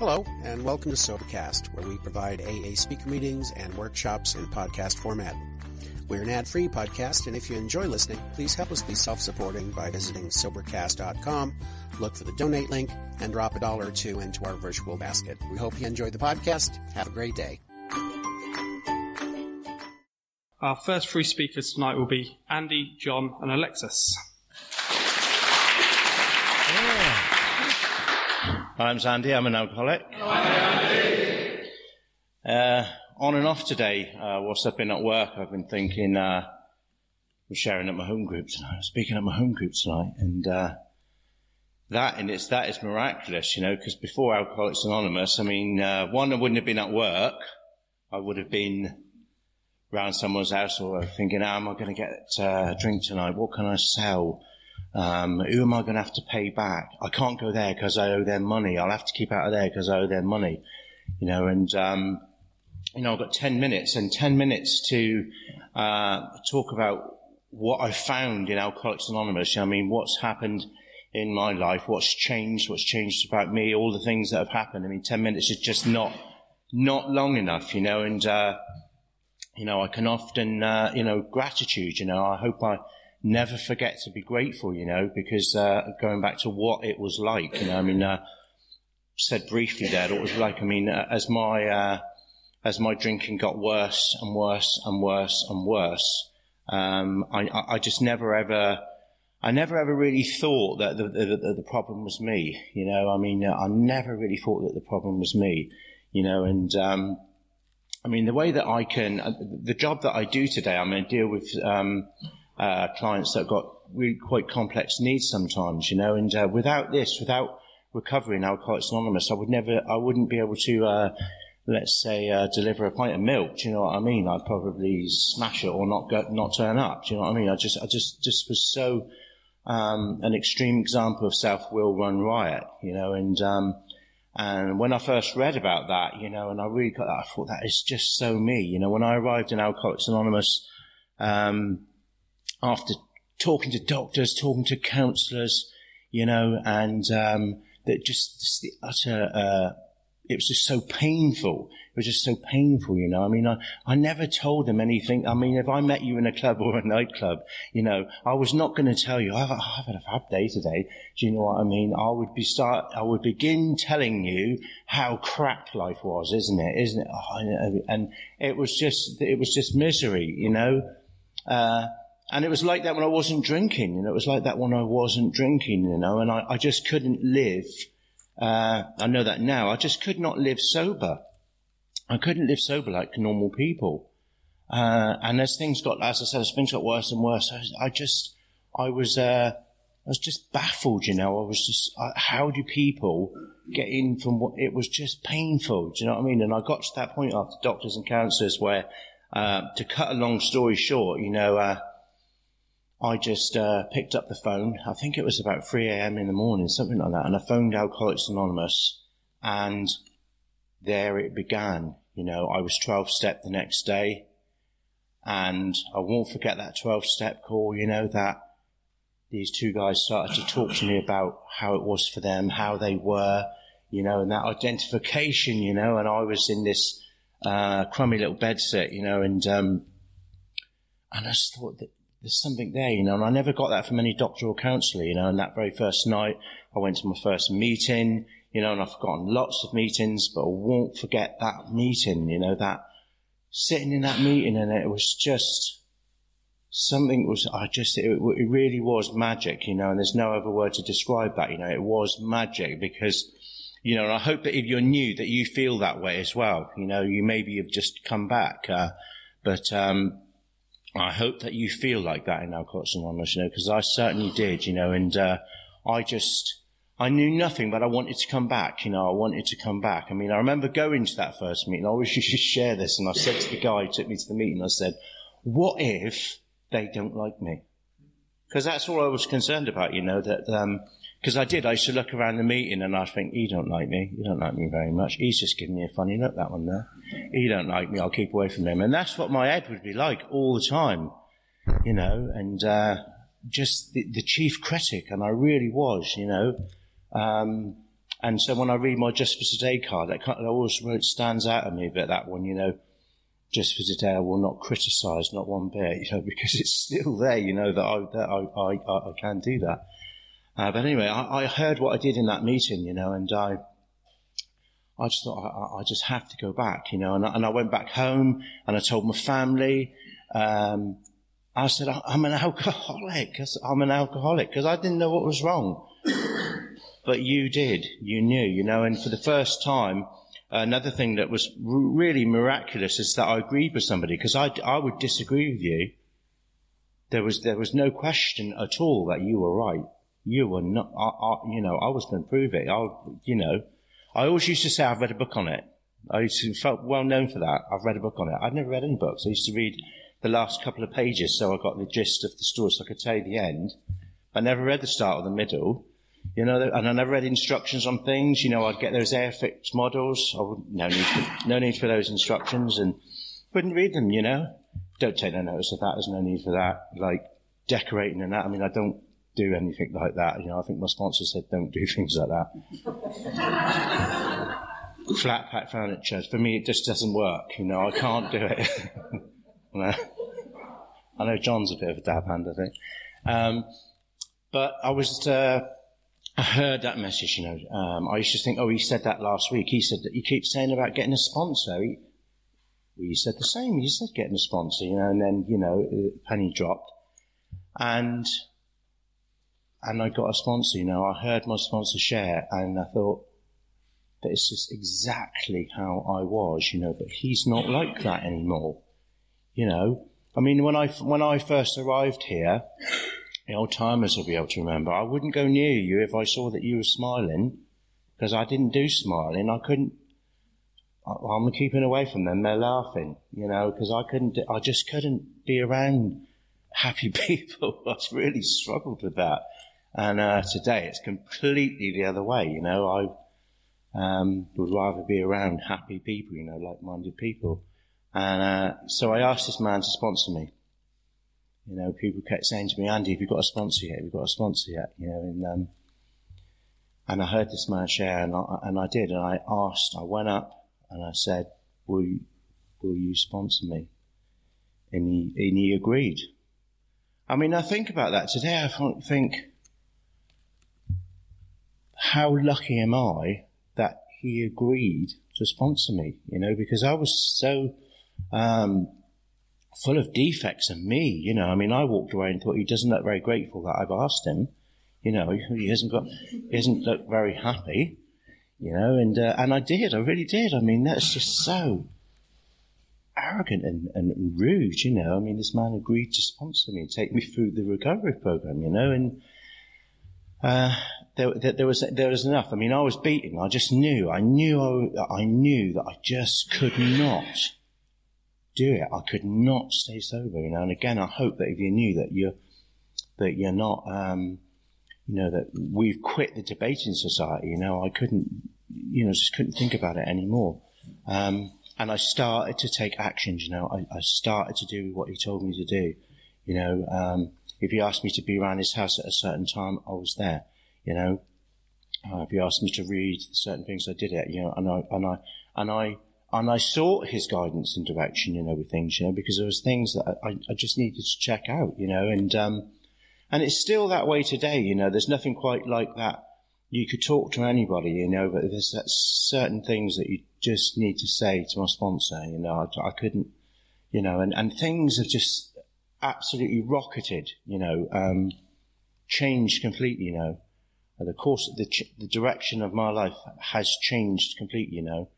Hello, and welcome to Sobercast, where we provide AA speaker meetings and workshops in podcast format. We're an ad-free podcast, and if you enjoy listening, please help us be self-supporting by visiting Sobercast.com, look for the donate link, and drop a dollar or two into our virtual basket. We hope you enjoy the podcast. Have a great day. Our first three speakers tonight will be Andy, John, and Alexis. Name's Andy. I'm an alcoholic. Uh, on and off today, uh, whilst I've been at work, I've been thinking, uh, I'm sharing at my home group tonight. I'm speaking at my home group tonight, and uh, that and it's that is miraculous, you know, because before Alcoholics Anonymous, I mean, uh, one, I wouldn't have been at work. I would have been around someone's house or thinking, how am I going to get uh, a drink tonight? What can I sell? Um, who am I going to have to pay back? I can't go there because I owe them money. I'll have to keep out of there because I owe them money. You know, and, um, you know, I've got 10 minutes and 10 minutes to, uh, talk about what I found in Alcoholics Anonymous. I mean, what's happened in my life, what's changed, what's changed about me, all the things that have happened. I mean, 10 minutes is just not, not long enough, you know, and, uh, you know, I can often, uh, you know, gratitude, you know, I hope I, never forget to be grateful, you know, because uh, going back to what it was like, you know, I mean, uh, said briefly there, what it was like. I mean, uh, as my uh, as my drinking got worse and worse and worse and worse, um, I, I just never ever. I never ever really thought that the, the, the, problem was me, you know. I mean, I never really thought that the problem was me, you know. And um, I mean, the way that I can, uh, the job that I do today, I'm going to deal with um, uh, clients that got really quite complex needs sometimes, you know, and uh, without this, without recovery in Alcoholics Anonymous, I would never, I wouldn't be able to, uh, let's say, uh, deliver a pint of milk. Do you know what I mean? I'd probably smash it or not go, not turn up. Do you know what I mean? I just, I just, just was so um, an extreme example of self-will run riot, you know, and um, and when I first read about that, you know, and I really got that, I thought that is just so me, you know. When I arrived in Alcoholics Anonymous. Um, after talking to doctors, talking to counsellors, you know, and um, that just, just, the utter, uh, it was just so painful. It was just so painful, you know. I mean, I, I never told them anything. I mean, if I met you in a club or a nightclub, you know, I was not going to tell you, I've, I've had a bad day today. Do you know what I mean? I would be start, I would begin telling you how crap life was, isn't it? Isn't it? Oh, and it was just, it was just misery, you know. Uh, and it was like that when I wasn't drinking, and it was like that when I wasn't drinking, you know, and I, I just couldn't live. Uh, I know that now. I just could not live sober. I couldn't live sober like normal people. Uh, and as things got, as I said, as things got worse and worse, I, I just, I was, uh, I was just baffled, you know. I was just, uh, how do people get in from what it was just painful? Do you know what I mean? And I got to that point after doctors and counsellors where, uh, to cut a long story short, you know, uh, I just uh, picked up the phone. I think it was about 3 a.m. in the morning, something like that. And I phoned Alcoholics Anonymous and there it began. You know, I was 12 step the next day and I won't forget that 12 step call, you know, that these two guys started to talk to me about how it was for them, how they were, you know, and that identification, you know, and I was in this, uh, crummy little bed set, you know, and, um, and I just thought that there's something there, you know, and I never got that from any doctor or counsellor, you know, and that very first night I went to my first meeting, you know, and I've forgotten lots of meetings, but I won't forget that meeting, you know, that sitting in that meeting and it was just something was, I just, it, it really was magic, you know, and there's no other word to describe that, you know, it was magic because, you know, and I hope that if you're new that you feel that way as well, you know, you maybe have just come back, uh, but, um, I hope that you feel like that in Alcoholics Anonymous, you know, because I certainly did, you know, and uh, I just, I knew nothing, but I wanted to come back, you know, I wanted to come back. I mean, I remember going to that first meeting, I wish you should share this, and I said to the guy who took me to the meeting, I said, what if they don't like me? Because that's all I was concerned about, you know, that, um, because I did. I used to look around the meeting and I think, he don't like me. He don't like me very much. He's just giving me a funny look, that one there. He don't like me. I'll keep away from him. And that's what my head would be like all the time, you know, and, uh, just the, the chief critic. And I really was, you know. Um, And so when I read my Just for Today card, that, kind of, always stands out at me a bit, that one, you know, just for today, I will not criticise, not one bit, you know, because it's still there, you know, that I, that I, I, I can do that. Uh, but anyway, I, I, heard what I did in that meeting, you know, and I, I just thought I, I just have to go back, you know, and I, and I went back home and I told my family, um, I said, I'm an alcoholic. I'm an alcoholic because I didn't know what was wrong. but you did. You knew, you know, and for the first time, another thing that was really miraculous is that I agreed with somebody because I, I would disagree with you. There was, there was no question at all that you were right. You were not, I, I, you know, I was going to prove it. I, you know, I always used to say I've read a book on it. I used to felt well known for that. I've read a book on it. I'd never read any books. I used to read the last couple of pages so I got the gist of the story so I could tell you the end. I never read the start or the middle. You know, and I never read instructions on things. You know, I'd get those Airfix models. I would no need for, no need for those instructions, and wouldn't read them. You know, don't take no notice of that. There's no need for that. Like decorating and that. I mean, I don't do anything like that. You know, I think my sponsor said don't do things like that. Flat pack furniture for me, it just doesn't work. You know, I can't do it. I know John's a bit of a dab hand, I think. Um, but I was. Uh, I heard that message, you know. Um, I used to think, oh, he said that last week. He said that he keeps saying about getting a sponsor. He, well, you said the same. He said getting a sponsor, you know, and then, you know, penny dropped. And, and I got a sponsor, you know. I heard my sponsor share and I thought, this is exactly how I was, you know, but he's not like that anymore. You know, I mean, when I, when I first arrived here, the old timers will be able to remember. I wouldn't go near you if I saw that you were smiling, because I didn't do smiling. I couldn't. I'm keeping away from them. They're laughing, you know, because I couldn't. I just couldn't be around happy people. I really struggled with that. And uh, today it's completely the other way. You know, I um, would rather be around happy people, you know, like-minded people. And uh, so I asked this man to sponsor me. You know, people kept saying to me, Andy, have you got a sponsor yet? Have you got a sponsor yet? You know, and, um, and I heard this man share and I, and I did. And I asked, I went up and I said, will you, will you sponsor me? And he, and he agreed. I mean, I think about that today. I think, how lucky am I that he agreed to sponsor me, you know, because I was so, um, full of defects and me, you know. I mean, I walked away and thought he doesn't look very grateful that I've asked him. You know, he hasn't got, he hasn't looked very happy, you know, and, uh, and I did, I really did. I mean, that's just so arrogant and, and rude, you know. I mean, this man agreed to sponsor me, and take me through the recovery program, you know, and, uh, there, there, there, was there was enough. I mean, I was beaten. I just knew. I knew. I, I knew that I just could not do it. I could not stay sober, you know. And again, I hope that if you knew that you're that you're not, um, you know, that we've quit the debating society. You know, I couldn't, you know, just couldn't think about it anymore. Um, and I started to take actions. You know, I, I, started to do what he told me to do. You know, um, if he asked me to be around his house at a certain time, I was there. You know, uh, if he asked me to read certain things, I did it. You know, and I and I and I and I sought his guidance and direction, you know, with things, you know, because there was things that I, I just needed to check out, you know, and um, and it's still that way today, you know. There's nothing quite like that. You could talk to anybody, you know, but there's certain things that you just need to say to my sponsor, you know. I, I couldn't, you know, and and things have just absolutely rocketed, you know, um, changed completely, you know. The course, the, the direction of my life has changed completely, you know,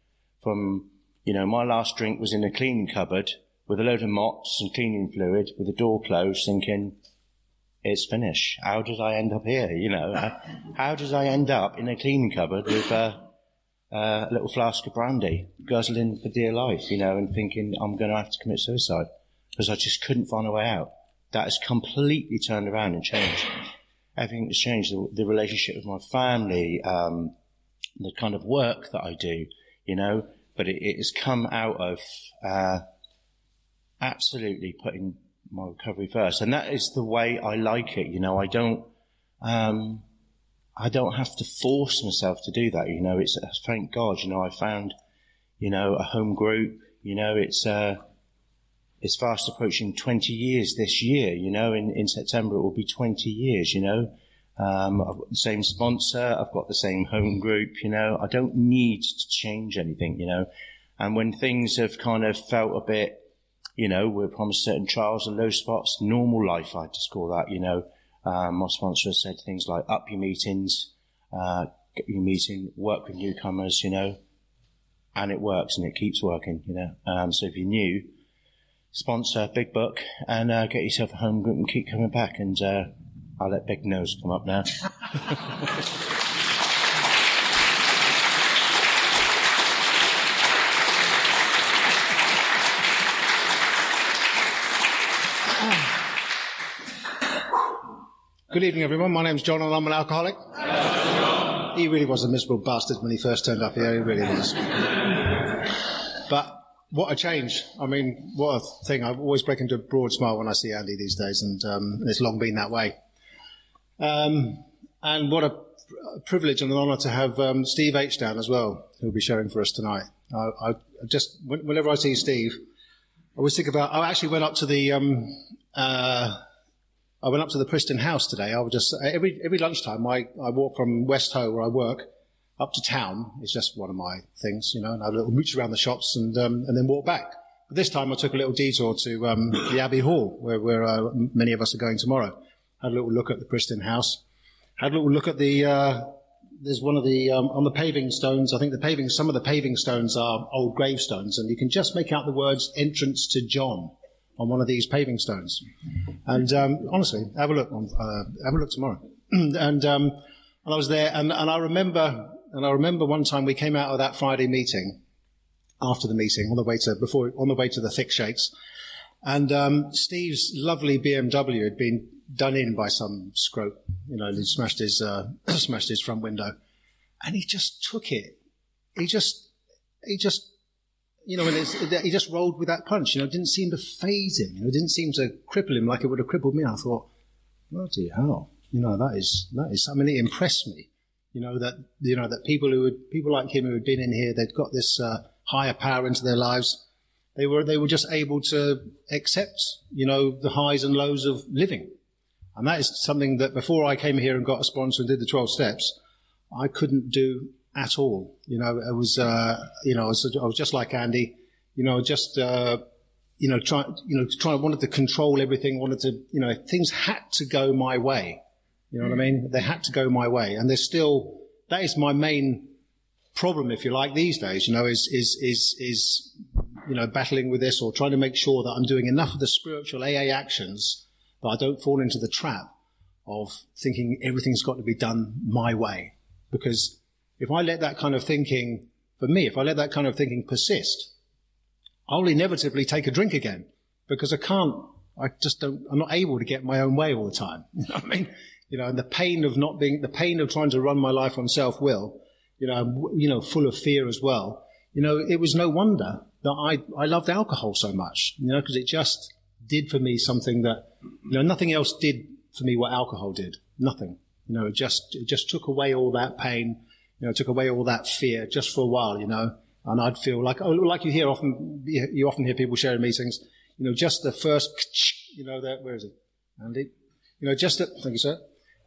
from you know, my last drink was in a cleaning cupboard with a load of mops and cleaning fluid with the door closed thinking, it's finished. How did I end up here? You know, how did I end up in a cleaning cupboard with a, a little flask of brandy, guzzling for dear life, you know, and thinking I'm going to have to commit suicide because I just couldn't find a way out. That has completely turned around and changed. Everything has changed. The, the relationship with my family, um, the kind of work that I do, you know, but it, it has come out of uh, absolutely putting my recovery first, and that is the way I like it. You know, I don't. Um, I don't have to force myself to do that. You know, it's thank God. You know, I found, you know, a home group. You know, it's uh, it's fast approaching 20 years this year. You know, in in September it will be 20 years. You know, um, I've got the same sponsor. I've got the same home group. You know, I don't need to change anything. You know, and when things have kind of felt a bit, you know, we're promised certain trials and low spots, normal life, I'd just call that. You know um, my sponsor has said things like up your meetings, uh, get your meeting, work with newcomers, you know, and it works and it keeps working, you know. Um, so if you're new, sponsor Big Book and uh, get yourself a home group and keep coming back. And uh, I'll let Big Nose come up now. Good evening, everyone. My name's John, and I'm an alcoholic. He really was a miserable bastard when he first turned up here. He really was. What a change! I mean, what a thing! I always break into a broad smile when I see Andy these days, and, um, it's long been that way. Um, and what a privilege and an honour to have um, Steve H down as well, who'll be sharing for us tonight. I, I just whenever I see Steve, I always think about. I actually went up to the. Um, uh, I went up to the Preston House today. I would just every every lunchtime I, I walk from West Hoe, where I work up to town. It's just one of my things, you know. And I have a little mooch around the shops and um, and then walk back. But this time I took a little detour to um, the Abbey Hall where where uh, many of us are going tomorrow. Had a little look at the Preston House. Had a little look at the. Uh, there's one of the um, on the paving stones. I think the paving some of the paving stones are old gravestones, and you can just make out the words "entrance to John." on one of these paving stones. And um, honestly, have a look. On, uh, have a look tomorrow. and um, and I was there, and, and I remember, and I remember one time we came out of that Friday meeting, after the meeting, on the way to before on the way to the thick shakes, and um, Steve's lovely BMW had been done in by some scrope, you know, he smashed his uh, smashed his front window, and he just took it. He just he just you know, he just rolled with that punch. You know, it didn't seem to phase him. You know, it didn't seem to cripple him like it would have crippled me. I thought, bloody hell, you know, that is that is. I mean, it impressed me. You know that you know that people who people like him who had been in here, they'd got this uh, higher power into their lives. They were they were just able to accept, you know, the highs and lows of living, and that is something that before I came here and got a sponsor and did the twelve steps, I couldn't do at all. You know, it was, uh, you know, I was, I was, just like Andy, you know, just, uh, you know, try, you know, try, wanted to control everything, wanted to, you know, things had to go my way. You know what I hmm. mean? They had to go my way. And there's still, that is my main problem, if you like, these days, you know, is, is, is, is, you know, battling with this or trying to make sure that I'm doing enough of the spiritual AA actions that I don't fall into the trap of thinking everything's got to be done my way. Because if I let that kind of thinking, for me, if I let that kind of thinking persist, I'll inevitably take a drink again because I can't, I just don't, I'm not able to get my own way all the time. You know what I mean? You know, and the pain of not being, the pain of trying to run my life on self-will, you know, you know, full of fear as well. You know, it was no wonder that I, I loved alcohol so much, you know, because it just did for me something that, you know, nothing else did for me what alcohol did. Nothing. You know, it just, it just took away all that pain you know, took away all that fear just for a while, you know. And I'd feel like, oh, like you hear often, you often hear people sharing meetings, you know, just the first, you know, that, where is it? Andy? You know, just the, thank you, sir.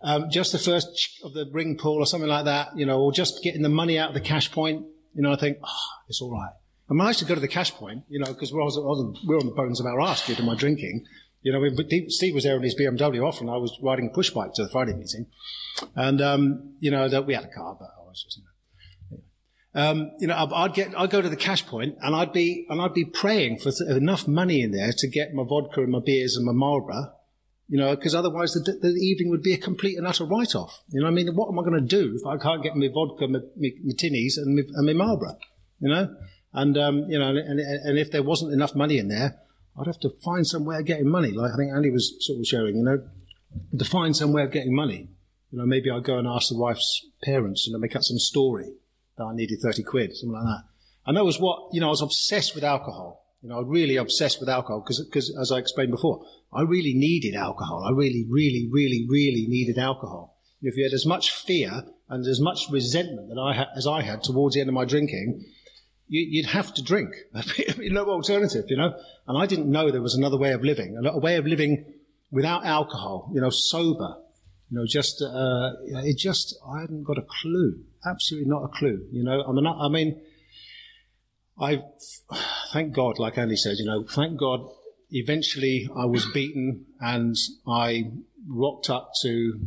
Um, just the first of the ring pull or something like that, you know, or just getting the money out of the cash point, you know, I think, oh, it's all right. I managed to go to the cash point, you know, because we're, we're on the bones of our ass due to my drinking. You know, Steve was there in his BMW off, and I was riding a push bike to the Friday meeting. And, um, you know, that we had a car, but I was just, you know, um, you know, I'd get, I'd go to the cash point and I'd be, and I'd be praying for enough money in there to get my vodka and my beers and my Marlboro, you know, because otherwise the, the, evening would be a complete and utter write-off. You know, I mean, what am I going to do if I can't get my vodka, my, my, my tinnies and my, and my Marlboro, you know? And, um, you know, and, and if there wasn't enough money in there, I'd have to find some way of getting money. Like I think Andy was sort of showing, you know, to find some way of getting money. You know, maybe I'd go and ask the wife's parents, you know, make up some story that I needed 30 quid, something like that. And that was what, you know, I was obsessed with alcohol. You know, I was really obsessed with alcohol because, as I explained before, I really needed alcohol. I really, really, really, really needed alcohol. If you had as much fear and as much resentment that I ha- as I had towards the end of my drinking, you, would have to drink. no alternative, you know. And I didn't know there was another way of living, a way of living without alcohol, you know, sober. You know, just uh, it just I hadn't got a clue, absolutely not a clue. You know, I mean, I, I mean, I thank God, like Andy said, you know, thank God. Eventually, I was beaten, and I rocked up to,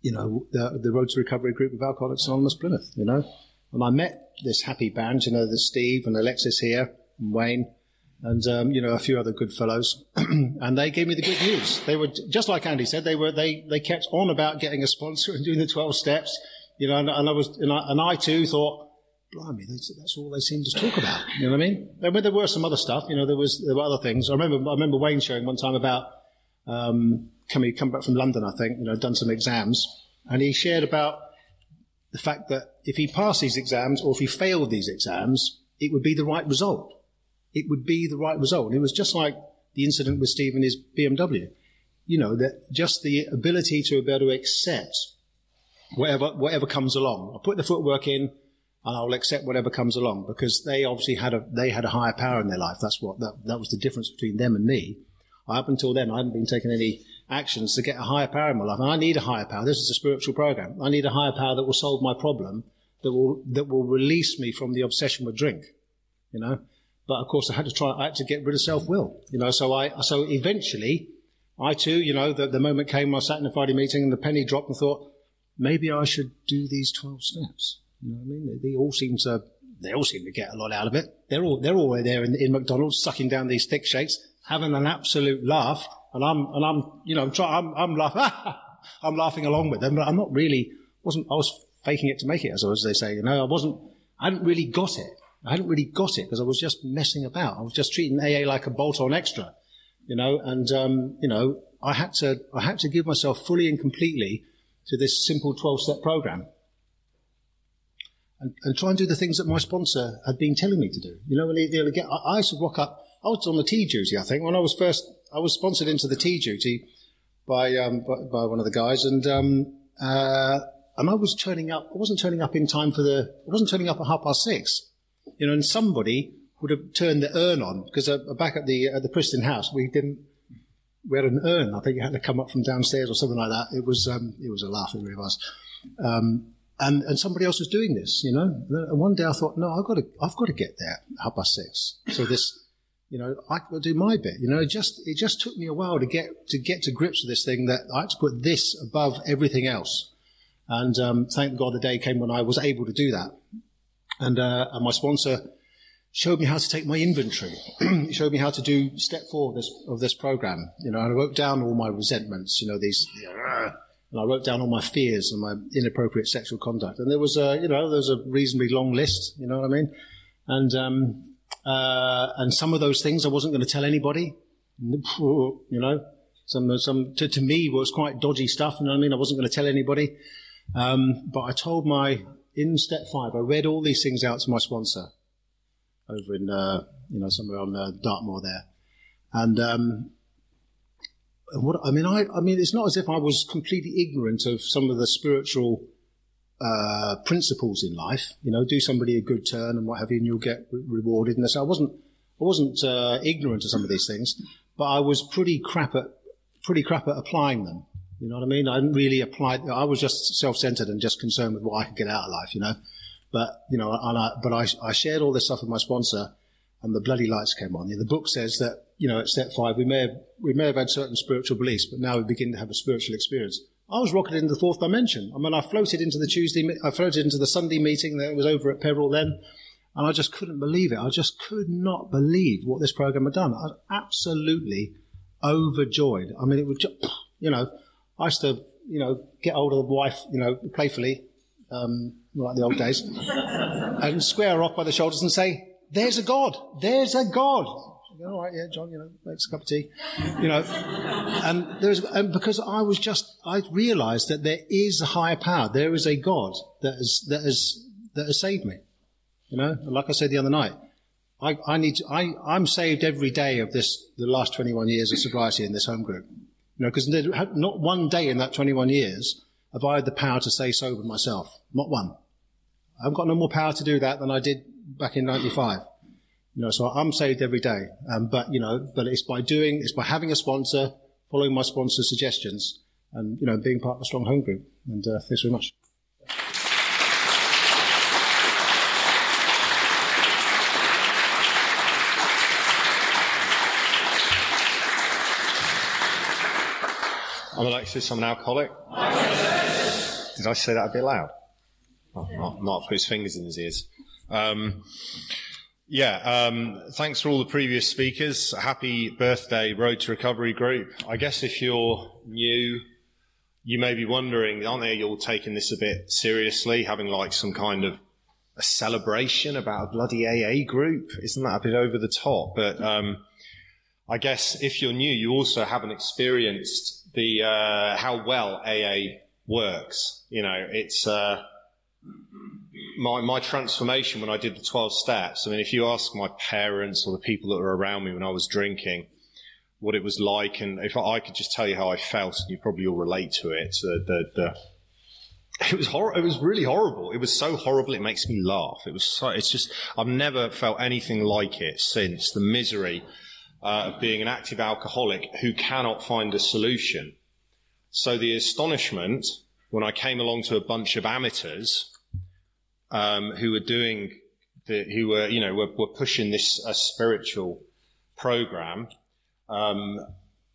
you know, the, the Road to Recovery group of Alcoholics Anonymous Plymouth. You know, and I met this happy band. You know, there's Steve and Alexis here, and Wayne, and um, you know a few other good fellows, and they gave me the good news. They were just like Andy said. They were they they kept on about getting a sponsor and doing the twelve steps. You know, and, and I was and I, and I too thought blimey, that's, that's, all they seem to talk about. You know what I mean? And there were some other stuff. You know, there was there were other things. I remember I remember Wayne showing one time about um, coming come back from London. I think you know done some exams, and he shared about the fact that if he passed these exams or if he failed these exams, it would be the right result. It would be the right result. And it was just like the incident with Steve and his BMW. You know, that just the ability to be able to accept whatever, whatever comes along. I'll put the footwork in and I'll accept whatever comes along because they obviously had a, they had a higher power in their life. That's what, that, that was the difference between them and me. Up until then, I hadn't been taking any actions to get a higher power in my life. And I need a higher power. This is a spiritual program. I need a higher power that will solve my problem, that will, that will release me from the obsession with drink, you know. But of course, I had to try, I had to get rid of self will, you know. So I, so eventually, I too, you know, the, the moment came, I sat in a Friday meeting and the penny dropped and thought, maybe I should do these 12 steps. You know what I mean? They, they all seem to, they all seem to get a lot out of it. They're all, they're all there in, in McDonald's sucking down these thick shakes, having an absolute laugh and I'm and I'm you know try, I'm I'm laughing I'm laughing along with them, but I'm not really wasn't I was faking it to make it as as they say. You know, I wasn't I hadn't really got it. I hadn't really got it because I was just messing about. I was just treating AA like a bolt-on extra, you know. And um, you know, I had to I had to give myself fully and completely to this simple 12-step program. And, and, try and do the things that my sponsor had been telling me to do. You know, when they, they get, I, I used to rock up. I was on the tea duty, I think, when I was first I was sponsored into the tea duty by um, by, by, one of the guys, and um, uh, and I was turning up. I wasn't turning up in time for the. I wasn't turning up at half past six. You know, and somebody would have turned the urn on because uh, back at the at the Preston house we didn't. We had an urn. I think it had to come up from downstairs or something like that. It was um, it was a laugh. Really was. Um, and and somebody else was doing this, you know. And one day I thought, no, I've got to I've got to get there half past six. So this you know, I will do my bit. You know, it just it just took me a while to get to get to grips with this thing that I had to put this above everything else. And um, thank God the day came when I was able to do that. And, uh, and my sponsor showed me how to take my inventory. he showed me how to do step four of this of this program. You know, and I wrote down all my resentments. You know, these. And I wrote down all my fears and my inappropriate sexual conduct. And there was a, you know, there was a reasonably long list. You know what I mean? And um, uh, and some of those things I wasn't going to tell anybody. You know, some some to, to me was quite dodgy stuff. You know what I mean? I wasn't going to tell anybody. Um, but I told my in step five. I read all these things out to my sponsor over in uh, you know somewhere on uh, Dartmoor there, and um, what I mean, I I mean, it's not as if I was completely ignorant of some of the spiritual uh, principles in life. You know, do somebody a good turn and what have you, and you'll get re- rewarded. And so I wasn't, I wasn't uh, ignorant of some of these things, but I was pretty crap at, pretty crap at applying them. You know what I mean? I didn't really apply. I was just self-centered and just concerned with what I could get out of life. You know, but you know, I, but I, I shared all this stuff with my sponsor, and the bloody lights came on. The book says that you know at step five we may have we may have had certain spiritual beliefs, but now we begin to have a spiritual experience. I was rocketed into the fourth dimension. I mean, I floated into the Tuesday, I floated into the Sunday meeting that was over at Peverell then, and I just couldn't believe it. I just could not believe what this program had done. I was absolutely overjoyed. I mean, it would just, you know, I used to, you know, get hold of the wife, you know, playfully, um, like the old days, and square her off by the shoulders and say, "There's a God. There's a God." all right, yeah, John, you know, makes a cup of tea, you know. And there's, and because I was just, I realised that there is a higher power. There is a God that has, that has, that has saved me. You know, like I said the other night, I, I need to, I, I'm saved every day of this, the last 21 years of sobriety in this home group. You know, because not one day in that 21 years have I had the power to stay sober myself? Not one. I haven't got no more power to do that than I did back in 95. You know, so I'm saved every day. Um, but, you know, but it's by doing, it's by having a sponsor, following my sponsor's suggestions, and, you know, being part of a strong home group. And uh, thanks very much. I'm Alexis, I'm an alcoholic. Did I say that a bit loud? Oh, not, not put his fingers in his ears. Um, yeah, um, thanks for all the previous speakers. Happy birthday, Road to Recovery group. I guess if you're new, you may be wondering, aren't they all taking this a bit seriously, having like some kind of a celebration about a bloody AA group? Isn't that a bit over the top? But um, I guess if you're new, you also haven't experienced the uh, how well AA works. You know, it's uh, my my transformation when I did the twelve steps. I mean, if you ask my parents or the people that were around me when I was drinking, what it was like, and if I, could just tell you how I felt, and you probably all relate to it. The, the it was hor- It was really horrible. It was so horrible. It makes me laugh. It was so. It's just I've never felt anything like it since the misery uh, of being an active alcoholic who cannot find a solution. So the astonishment when I came along to a bunch of amateurs um, who were doing the, who were you know were, were pushing this uh, spiritual program, um,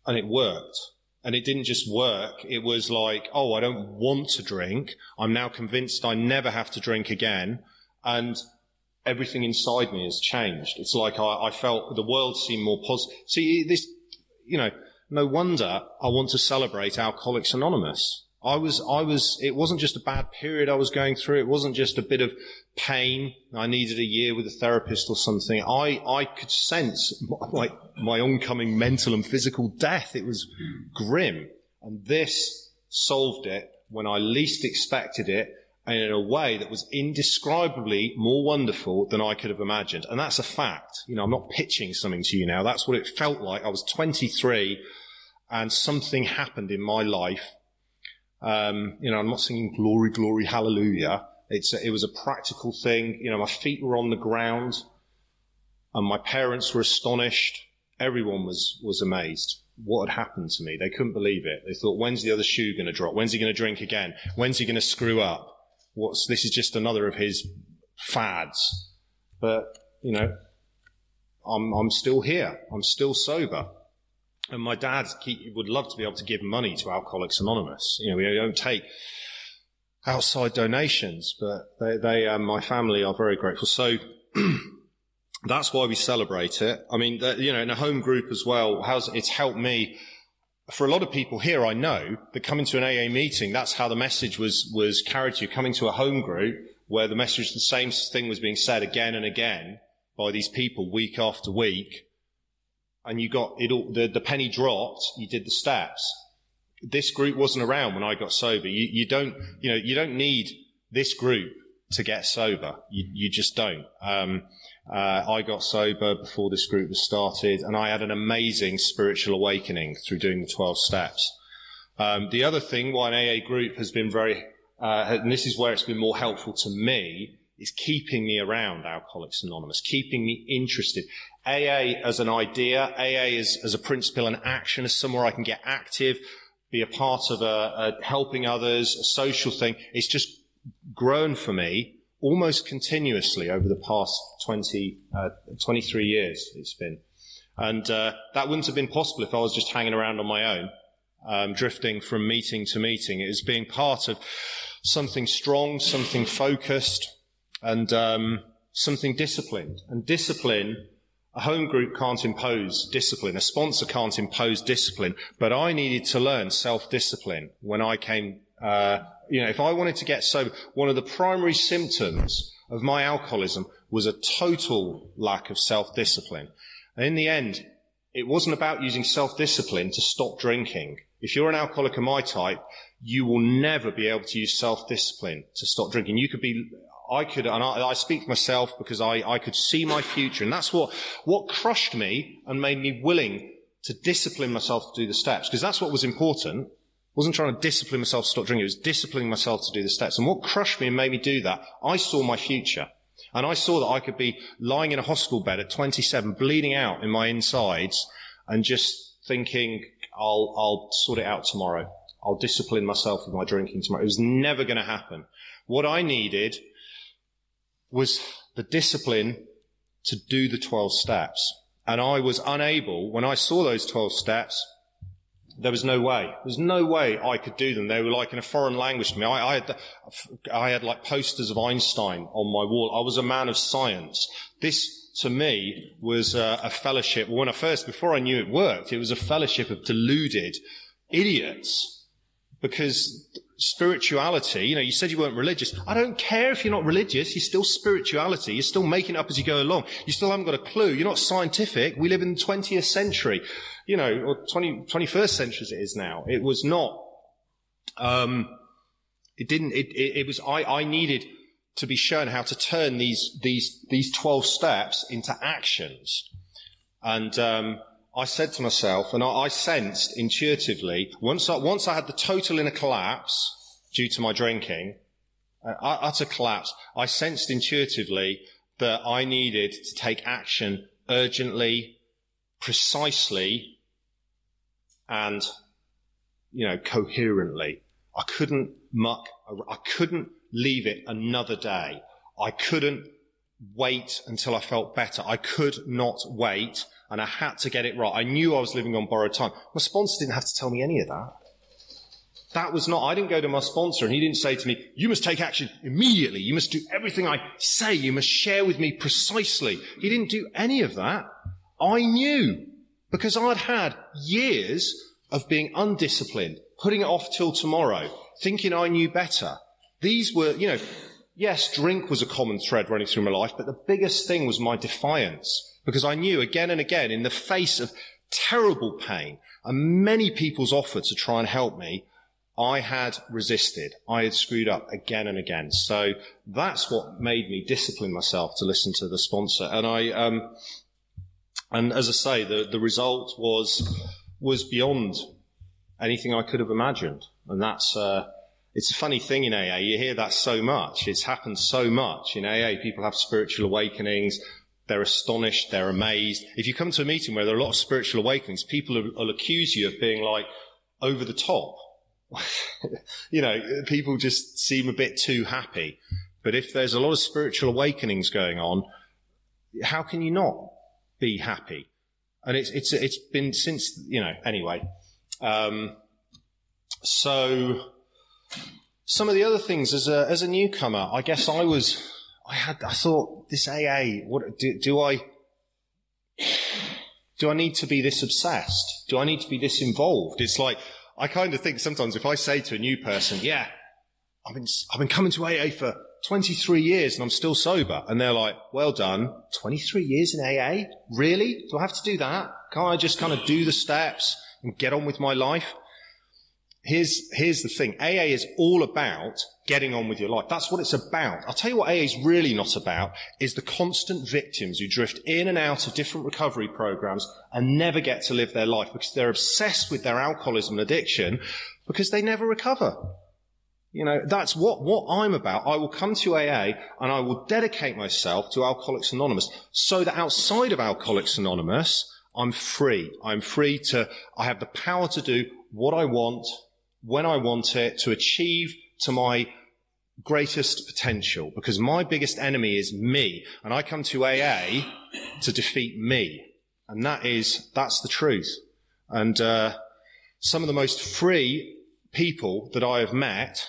and it worked. And it didn't just work. It was like, oh, I don't want to drink. I'm now convinced I never have to drink again. And everything inside me has changed. It's like I, I felt the world seemed more positive. See, this, you know, no wonder I want to celebrate Alcoholics Anonymous. I was, I was, it wasn't just a bad period I was going through. It wasn't just a bit of pain. I needed a year with a therapist or something. I, I could sense my, my oncoming mental and physical death. It was grim. And this solved it when I least expected it and in a way that was indescribably more wonderful than I could have imagined. And that's a fact. You know, I'm not pitching something to you now. That's what it felt like. I was 23 and something happened in my life. Um, you know, I'm not singing glory, glory, hallelujah. It's a, it was a practical thing. You know, my feet were on the ground and my parents were astonished. Everyone was, was amazed what had happened to me. They couldn't believe it. They thought, when's the other shoe going to drop? When's he going to drink again? When's he going to screw up? what's this is just another of his fads. But you know, I'm I'm still here. I'm still sober. And my dad would love to be able to give money to Alcoholics Anonymous. You know, we don't take outside donations, but they, they um, my family are very grateful. So that's why we celebrate it. I mean, you know, in a home group as well, it's helped me for a lot of people here, I know that coming to an AA meeting, that's how the message was, was carried to you. Coming to a home group where the message, the same thing was being said again and again by these people week after week. And you got it all, the, the penny dropped, you did the steps. This group wasn't around when I got sober. You, you don't, you know, you don't need this group to get sober. You, you just don't. Um, uh, I got sober before this group was started, and I had an amazing spiritual awakening through doing the 12 steps. Um, the other thing why an AA group has been very, uh, and this is where it's been more helpful to me, is keeping me around Alcoholics Anonymous, keeping me interested. AA as an idea, AA as, as a principle and action, as somewhere I can get active, be a part of a, a helping others, a social thing. It's just grown for me almost continuously over the past 20, uh, 23 years it's been. And uh, that wouldn't have been possible if I was just hanging around on my own, um, drifting from meeting to meeting. It was being part of something strong, something focused, and um, something disciplined. And discipline, a home group can't impose discipline, a sponsor can't impose discipline, but I needed to learn self-discipline when I came uh, you know, if I wanted to get sober, one of the primary symptoms of my alcoholism was a total lack of self-discipline. And in the end, it wasn't about using self-discipline to stop drinking. If you're an alcoholic of my type, you will never be able to use self-discipline to stop drinking. You could be, I could, and I, I speak for myself because I, I could see my future. And that's what, what crushed me and made me willing to discipline myself to do the steps. Because that's what was important. I wasn't trying to discipline myself to stop drinking. It was disciplining myself to do the steps. And what crushed me and made me do that, I saw my future. And I saw that I could be lying in a hospital bed at 27, bleeding out in my insides and just thinking, I'll, I'll sort it out tomorrow. I'll discipline myself with my drinking tomorrow. It was never going to happen. What I needed was the discipline to do the 12 steps. And I was unable, when I saw those 12 steps, there was no way. There was no way I could do them. They were like in a foreign language to me. I, I, had, I had like posters of Einstein on my wall. I was a man of science. This, to me, was a, a fellowship. When I first, before I knew it worked, it was a fellowship of deluded idiots. Because spirituality, you know, you said you weren't religious. I don't care if you're not religious. You're still spirituality. You're still making it up as you go along. You still haven't got a clue. You're not scientific. We live in the 20th century, you know, or 20, 21st century as it is now. It was not, um, it didn't, it, it, it was, I, I needed to be shown how to turn these, these, these 12 steps into actions. And, um, I said to myself, and I, I sensed intuitively, once I, once I had the total inner collapse due to my drinking, uh, utter collapse, I sensed intuitively that I needed to take action urgently, precisely, and, you know, coherently. I couldn't muck, I couldn't leave it another day. I couldn't wait until I felt better. I could not wait and I had to get it right. I knew I was living on borrowed time. My sponsor didn't have to tell me any of that. That was not, I didn't go to my sponsor and he didn't say to me, you must take action immediately. You must do everything I say. You must share with me precisely. He didn't do any of that. I knew because I'd had years of being undisciplined, putting it off till tomorrow, thinking I knew better. These were, you know, yes, drink was a common thread running through my life, but the biggest thing was my defiance because I knew again and again in the face of terrible pain and many people's offer to try and help me, I had resisted. I had screwed up again and again. So that's what made me discipline myself to listen to the sponsor. And I, um, and as I say, the, the result was, was beyond anything I could have imagined. And that's, uh, it's a funny thing in AA. You hear that so much. It's happened so much in AA. People have spiritual awakenings. They're astonished. They're amazed. If you come to a meeting where there are a lot of spiritual awakenings, people will, accuse you of being like over the top. you know, people just seem a bit too happy. But if there's a lot of spiritual awakenings going on, how can you not be happy? And it's, it's, it's been since, you know, anyway. Um, so, some of the other things as a, as a newcomer, I guess I was, I had, I thought this AA, what, do, do I, do I need to be this obsessed? Do I need to be this involved? It's like, I kind of think sometimes if I say to a new person, yeah, I've been, I've been coming to AA for 23 years and I'm still sober. And they're like, well done. 23 years in AA? Really? Do I have to do that? Can't I just kind of do the steps and get on with my life? Here's, here's the thing. AA is all about getting on with your life. That's what it's about. I'll tell you what AA is really not about is the constant victims who drift in and out of different recovery programs and never get to live their life because they're obsessed with their alcoholism and addiction because they never recover. You know, that's what, what I'm about. I will come to AA and I will dedicate myself to Alcoholics Anonymous so that outside of Alcoholics Anonymous, I'm free. I'm free to, I have the power to do what I want when I want it to achieve to my greatest potential because my biggest enemy is me and I come to AA to defeat me. And that is, that's the truth. And, uh, some of the most free people that I have met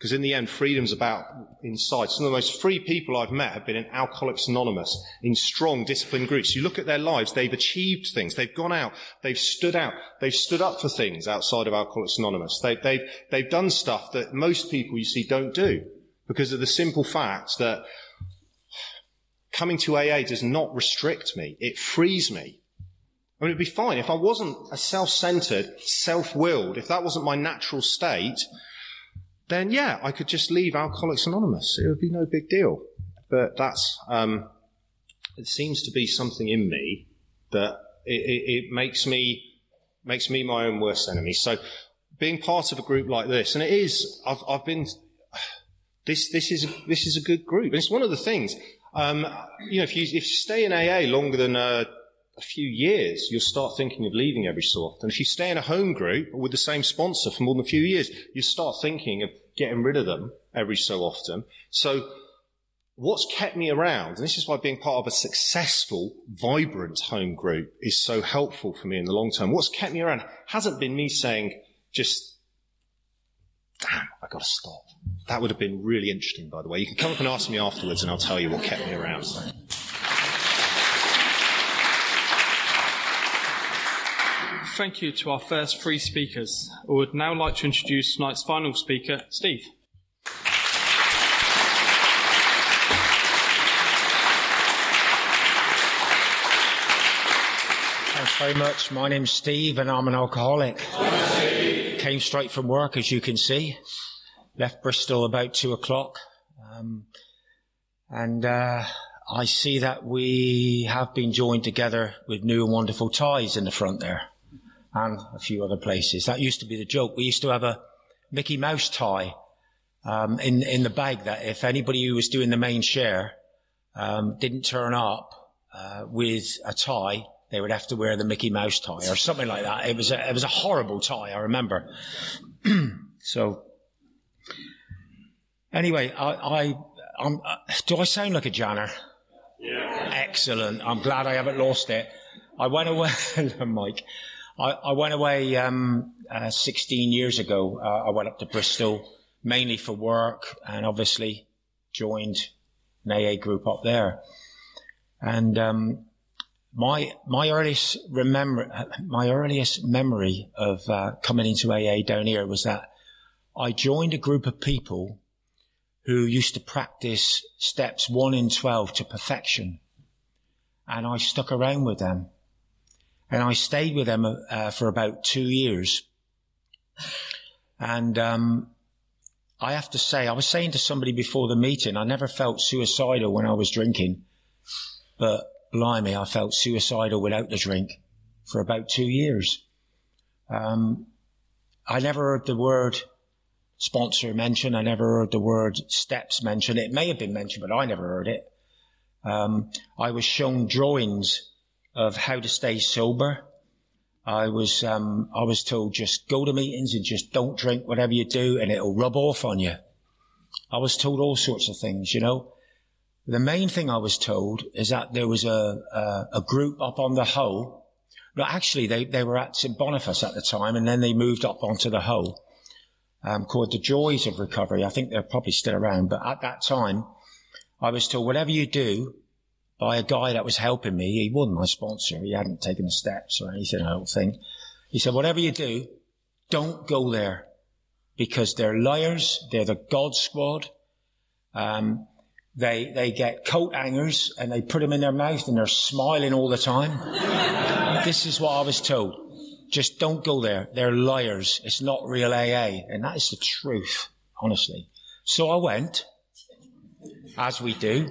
because in the end, freedom's about inside. Some of the most free people I've met have been in Alcoholics Anonymous, in strong, disciplined groups. You look at their lives, they've achieved things. They've gone out. They've stood out. They've stood up for things outside of Alcoholics Anonymous. They, they've, they've done stuff that most people you see don't do because of the simple fact that coming to AA does not restrict me. It frees me. I mean, it'd be fine if I wasn't a self-centered, self-willed, if that wasn't my natural state, then yeah, I could just leave Alcoholics Anonymous. It would be no big deal. But that's, um, it seems to be something in me that it, it, it makes me, makes me my own worst enemy. So being part of a group like this, and it is, I've, I've been, this, this is, this is a good group. And it's one of the things, um, you know, if you, if you stay in AA longer than uh, a few years, you'll start thinking of leaving every so often. If you stay in a home group with the same sponsor for more than a few years, you start thinking of getting rid of them every so often. So what's kept me around, and this is why being part of a successful, vibrant home group is so helpful for me in the long term. What's kept me around hasn't been me saying, just, damn, I gotta stop. That would have been really interesting, by the way. You can come up and ask me afterwards and I'll tell you what kept me around. Thank you to our first three speakers. I would now like to introduce tonight's final speaker, Steve. Thanks very much. My name's Steve and I'm an alcoholic. Came straight from work, as you can see. Left Bristol about two o'clock. Um, and uh, I see that we have been joined together with new and wonderful ties in the front there and a few other places. That used to be the joke. We used to have a Mickey Mouse tie um, in, in the bag that if anybody who was doing the main share um, didn't turn up uh, with a tie, they would have to wear the Mickey Mouse tie or something like that. It was a, it was a horrible tie, I remember. so, anyway, I, I I'm, uh, do I sound like a Janner? Yeah. Excellent. I'm glad I haven't lost it. I went away, Mike. I, I went away um, uh, 16 years ago. Uh, I went up to Bristol mainly for work, and obviously joined an AA group up there. And um, my my earliest remember my earliest memory of uh, coming into AA down here was that I joined a group of people who used to practice steps one in twelve to perfection, and I stuck around with them, and I stayed with them uh, for about two years, and um, I have to say I was saying to somebody before the meeting I never felt suicidal when I was drinking, but blimey, I felt suicidal without the drink for about two years. Um, I never heard the word sponsor mentioned. I never heard the word steps mentioned. It may have been mentioned, but I never heard it. Um, I was shown drawings of how to stay sober. I was um, I was told just go to meetings and just don't drink whatever you do, and it'll rub off on you. I was told all sorts of things, you know. The main thing I was told is that there was a, a, a group up on the Hoe. No, actually, they, they were at St Boniface at the time, and then they moved up onto the Hoe, um, called the Joys of Recovery. I think they're probably still around, but at that time, I was told whatever you do by a guy that was helping me, he wasn't my sponsor. He hadn't taken the steps or anything, I don't think. He said, whatever you do, don't go there because they're liars. They're the God squad. Um, they, they get coat hangers and they put them in their mouth and they're smiling all the time. this is what I was told. Just don't go there. They're liars. It's not real AA. And that is the truth, honestly. So I went, as we do,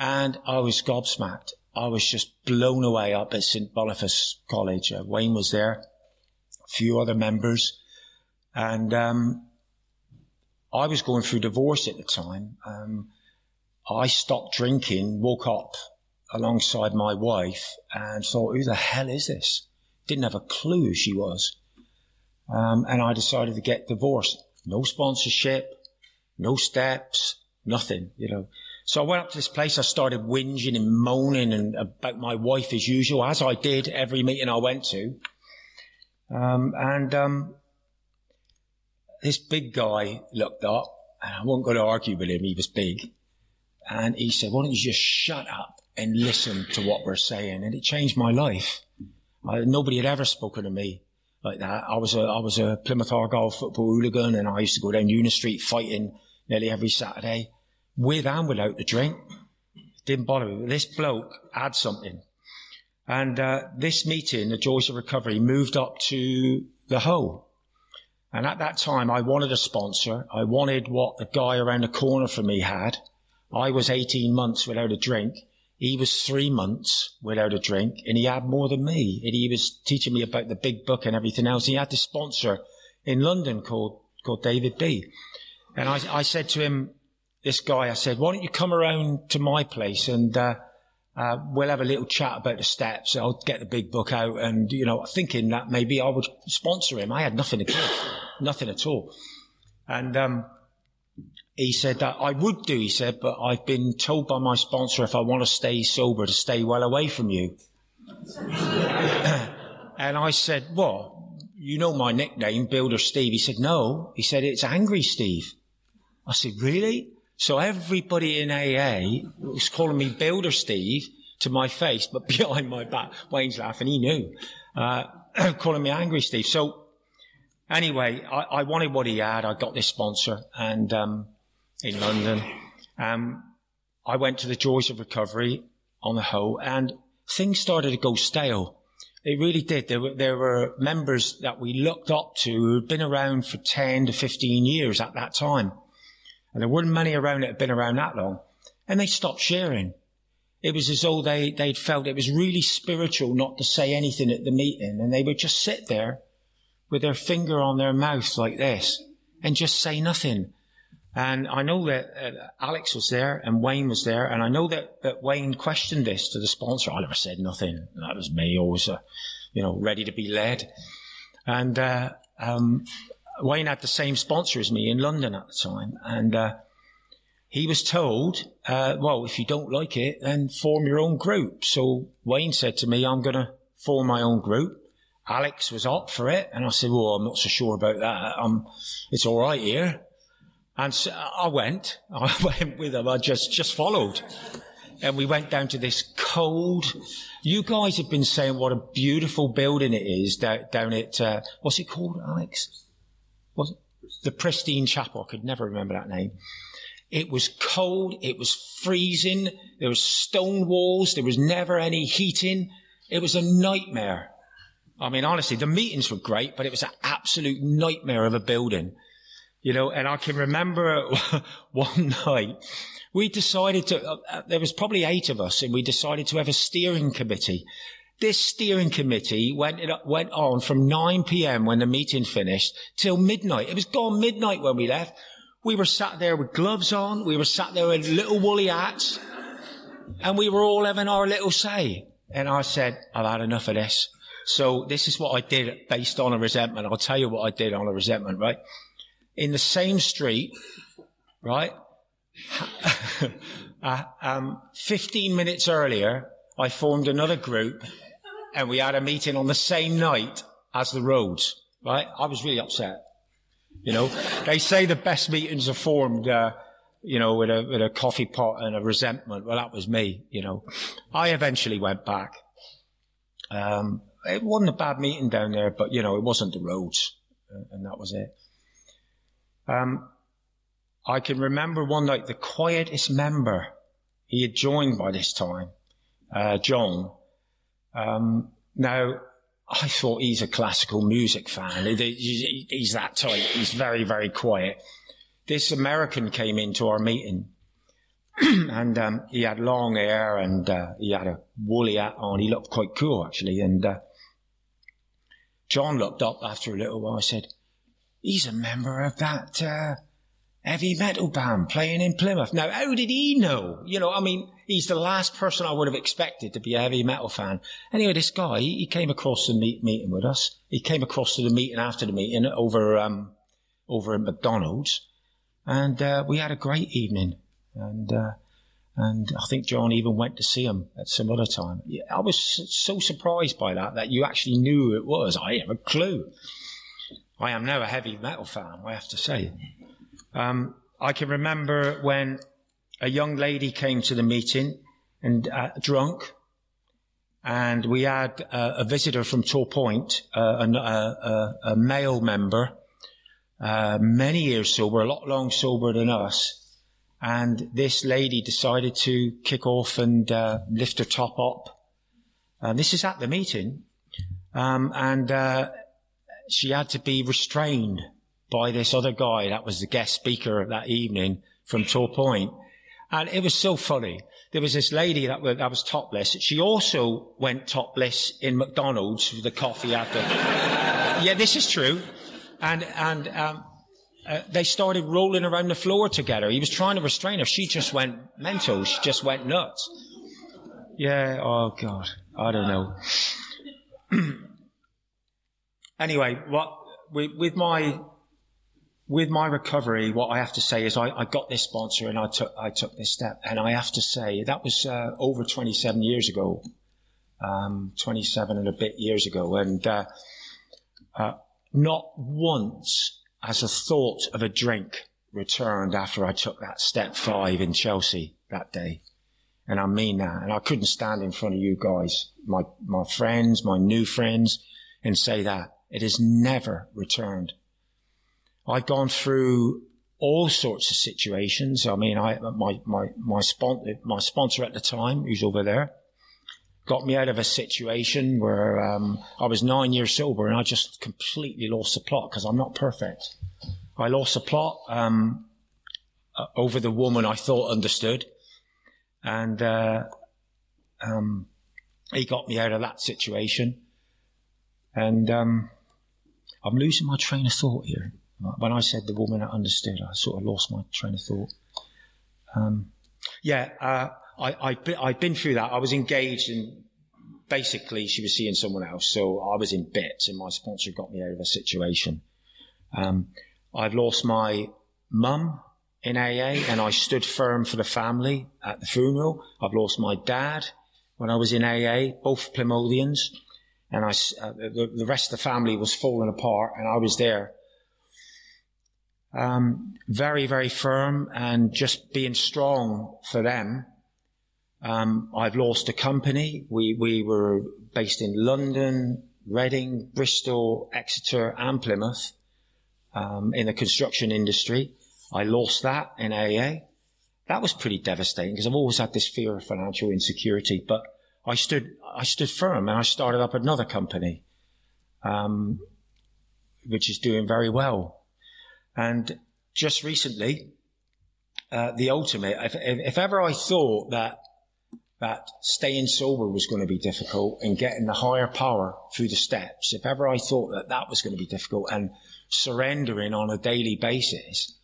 and I was gobsmacked. I was just blown away up at St. Boniface College. Uh, Wayne was there, a few other members, and um, I was going through divorce at the time. Um, I stopped drinking, woke up alongside my wife and thought, who the hell is this? Didn't have a clue who she was. Um, and I decided to get divorced. No sponsorship, no steps, nothing, you know. So I went up to this place. I started whinging and moaning and about my wife as usual, as I did every meeting I went to. Um, and um, this big guy looked up, and I wasn't going to argue with him. He was big. And he said, why don't you just shut up and listen to what we're saying? And it changed my life. I, nobody had ever spoken to me like that. I was a, I was a Plymouth Argyle football hooligan and I used to go down Union Street fighting nearly every Saturday with and without the drink. Didn't bother me. But This bloke had something. And uh, this meeting, the Joys of Recovery, moved up to the Hoe. And at that time, I wanted a sponsor. I wanted what the guy around the corner from me had. I was 18 months without a drink. He was three months without a drink and he had more than me. And he was teaching me about the big book and everything else. He had to sponsor in London called, called David B. And I, I said to him, this guy, I said, why don't you come around to my place and, uh, uh, we'll have a little chat about the steps. I'll get the big book out and, you know, thinking that maybe I would sponsor him. I had nothing to give, nothing at all. And, um, he said that I would do, he said, but I've been told by my sponsor if I want to stay sober to stay well away from you. and I said, what? You know my nickname, Builder Steve. He said, no. He said, it's Angry Steve. I said, really? So everybody in AA was calling me Builder Steve to my face, but behind my back, Wayne's laughing, he knew, uh, calling me Angry Steve. So anyway, I, I, wanted what he had. I got this sponsor and, um, in London. Um, I went to the Joys of Recovery on the Hoe and things started to go stale. It really did. There were, there were members that we looked up to who had been around for 10 to 15 years at that time. And there weren't many around that had been around that long. And they stopped sharing. It was as though they, they'd felt it was really spiritual not to say anything at the meeting. And they would just sit there with their finger on their mouth like this and just say nothing. And I know that uh, Alex was there and Wayne was there, and I know that, that Wayne questioned this to the sponsor. I never said nothing. That was me, always, uh, you know, ready to be led. And uh, um, Wayne had the same sponsor as me in London at the time, and uh, he was told, uh, "Well, if you don't like it, then form your own group." So Wayne said to me, "I'm going to form my own group." Alex was up for it, and I said, "Well, I'm not so sure about that. Um, it's all right here." And so I went, I went with them. I just, just followed. And we went down to this cold, you guys have been saying what a beautiful building it is down, down at, uh, what's it called, Alex? Was? The Pristine Chapel. I could never remember that name. It was cold. It was freezing. There was stone walls. There was never any heating. It was a nightmare. I mean, honestly, the meetings were great, but it was an absolute nightmare of a building. You know, and I can remember one night we decided to, uh, uh, there was probably eight of us and we decided to have a steering committee. This steering committee went, went on from 9 p.m. when the meeting finished till midnight. It was gone midnight when we left. We were sat there with gloves on. We were sat there with little woolly hats and we were all having our little say. And I said, I've had enough of this. So this is what I did based on a resentment. I'll tell you what I did on a resentment, right? in the same street, right? uh, um, 15 minutes earlier, I formed another group and we had a meeting on the same night as the roads, right? I was really upset. You know, they say the best meetings are formed, uh, you know, with a, with a coffee pot and a resentment. Well, that was me, you know. I eventually went back. Um, it wasn't a bad meeting down there, but, you know, it wasn't the roads. Uh, and that was it. Um, I can remember one night the quietest member he had joined by this time, uh, John. Um, now, I thought he's a classical music fan. He's that type. He's very, very quiet. This American came into our meeting and um, he had long hair and uh, he had a woolly hat on. He looked quite cool, actually. And uh, John looked up after a little while. I said, he's a member of that uh, heavy metal band playing in Plymouth. Now, how did he know? You know, I mean, he's the last person I would have expected to be a heavy metal fan. Anyway, this guy, he, came across the meet, meeting with us. He came across to the meeting after the meeting over um, over at McDonald's, and uh, we had a great evening. And uh, and I think John even went to see him at some other time. I was so surprised by that that you actually knew who it was. I have a clue. I am now a heavy metal fan, I have to say. Um, I can remember when a young lady came to the meeting and uh, drunk, and we had uh, a visitor from Torpoint, uh, a, a, a, male member, uh, many years sober, a lot long sober than us. And this lady decided to kick off and uh, lift her top up. And this is at the meeting. Um, and uh, she had to be restrained by this other guy that was the guest speaker that evening from Torpoint. And it was so funny. There was this lady that was, that was topless. She also went topless in McDonald's with the coffee after. yeah, this is true. and and um, uh, they started rolling around the floor together. He was trying to restrain her. She just went mental. She just went nuts. Yeah. Oh God. I don't know. anyway, what with, with my with my recovery, what I have to say is I, I, got this sponsor and I took I took this step, and I have to say that was uh, over 27 years ago, um, 27 and a bit years ago, and uh, uh, not once has a thought of a drink returned after I took that step five in Chelsea that day. And I mean that. And I couldn't stand in front of you guys, my, my friends, my new friends, and say that. It has never returned. I've gone through all sorts of situations. I mean, I, my, my, my, spon- my sponsor at the time, who's over there, got me out of a situation where um, I was nine years sober and I just completely lost the plot because I'm not perfect. I lost the plot um, uh, over the woman I thought understood, and uh, um, he got me out of that situation. And um, I'm losing my train of thought here. When I said the woman I understood, I sort of lost my train of thought. Um, yeah, uh, I, been, I've been through that. I was engaged and basically she was seeing someone else. So I was in bits and my sponsor got me out of a situation. Um, I've lost my mum in AA and I stood firm for the family at the funeral. I've lost my dad when I was in AA, both Plymothians. And I, uh, the, the, rest of the family was falling apart and I was there. Um, very, very firm and just being strong for them um, I've lost a company. We, we were based in London, Reading, Bristol, Exeter, and Plymouth um, in the construction industry. I lost that in AA. That was pretty devastating because I've always had this fear of financial insecurity. But I stood, I stood firm and I started up another company, um, which is doing very well. And just recently, uh, the ultimate, if, if ever I thought that that staying sober was going to be difficult and getting the higher power through the steps, if ever I thought that that was going to be difficult and surrendering on a daily basis,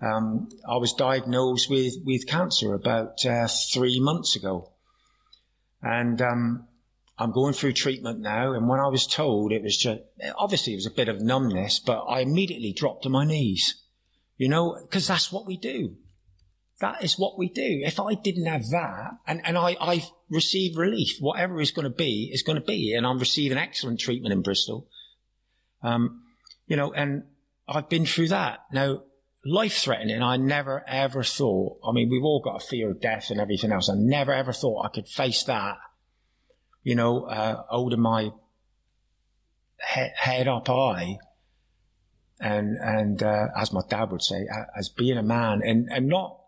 um, I was diagnosed with, with cancer about uh, three months ago. And um, I'm going through treatment now. And when I was told it was just, obviously it was a bit of numbness, but I immediately dropped to my knees, you know, because that's what we do. That is what we do. If I didn't have that, and, and I, I receive relief, whatever is going to be, is going to be. And I'm receiving excellent treatment in Bristol. Um, you know, and I've been through that. Now, life threatening, I never ever thought, I mean, we've all got a fear of death and everything else. I never ever thought I could face that, you know, uh, holding my he- head up high and, and, uh, as my dad would say, as being a man and, and not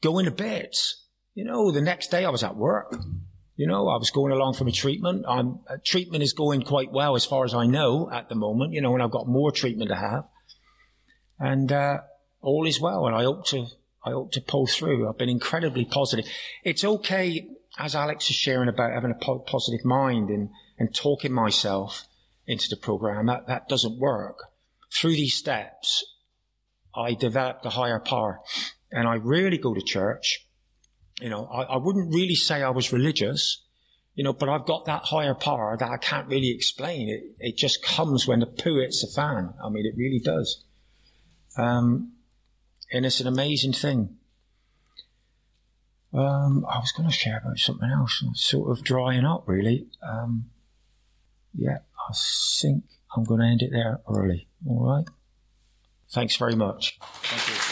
going to bed. You know, the next day I was at work. You know, I was going along for my treatment. I'm, uh, treatment is going quite well as far as I know at the moment, you know, and I've got more treatment to have. And, uh, all is well. And I hope to, I hope to pull through. I've been incredibly positive. It's okay, as Alex is sharing about having a po- positive mind and, and talking myself into the program. That, that doesn't work. Through these steps, I developed a higher power and I rarely go to church. You know, I, I wouldn't really say I was religious, you know, but I've got that higher power that I can't really explain. It, it just comes when the poo hits the fan. I mean, it really does. Um, and it's an amazing thing. Um, I was going to share about something else, sort of drying up, really. Um, yeah, I think I'm going to end it there early. All right. Thanks very much. Thank you.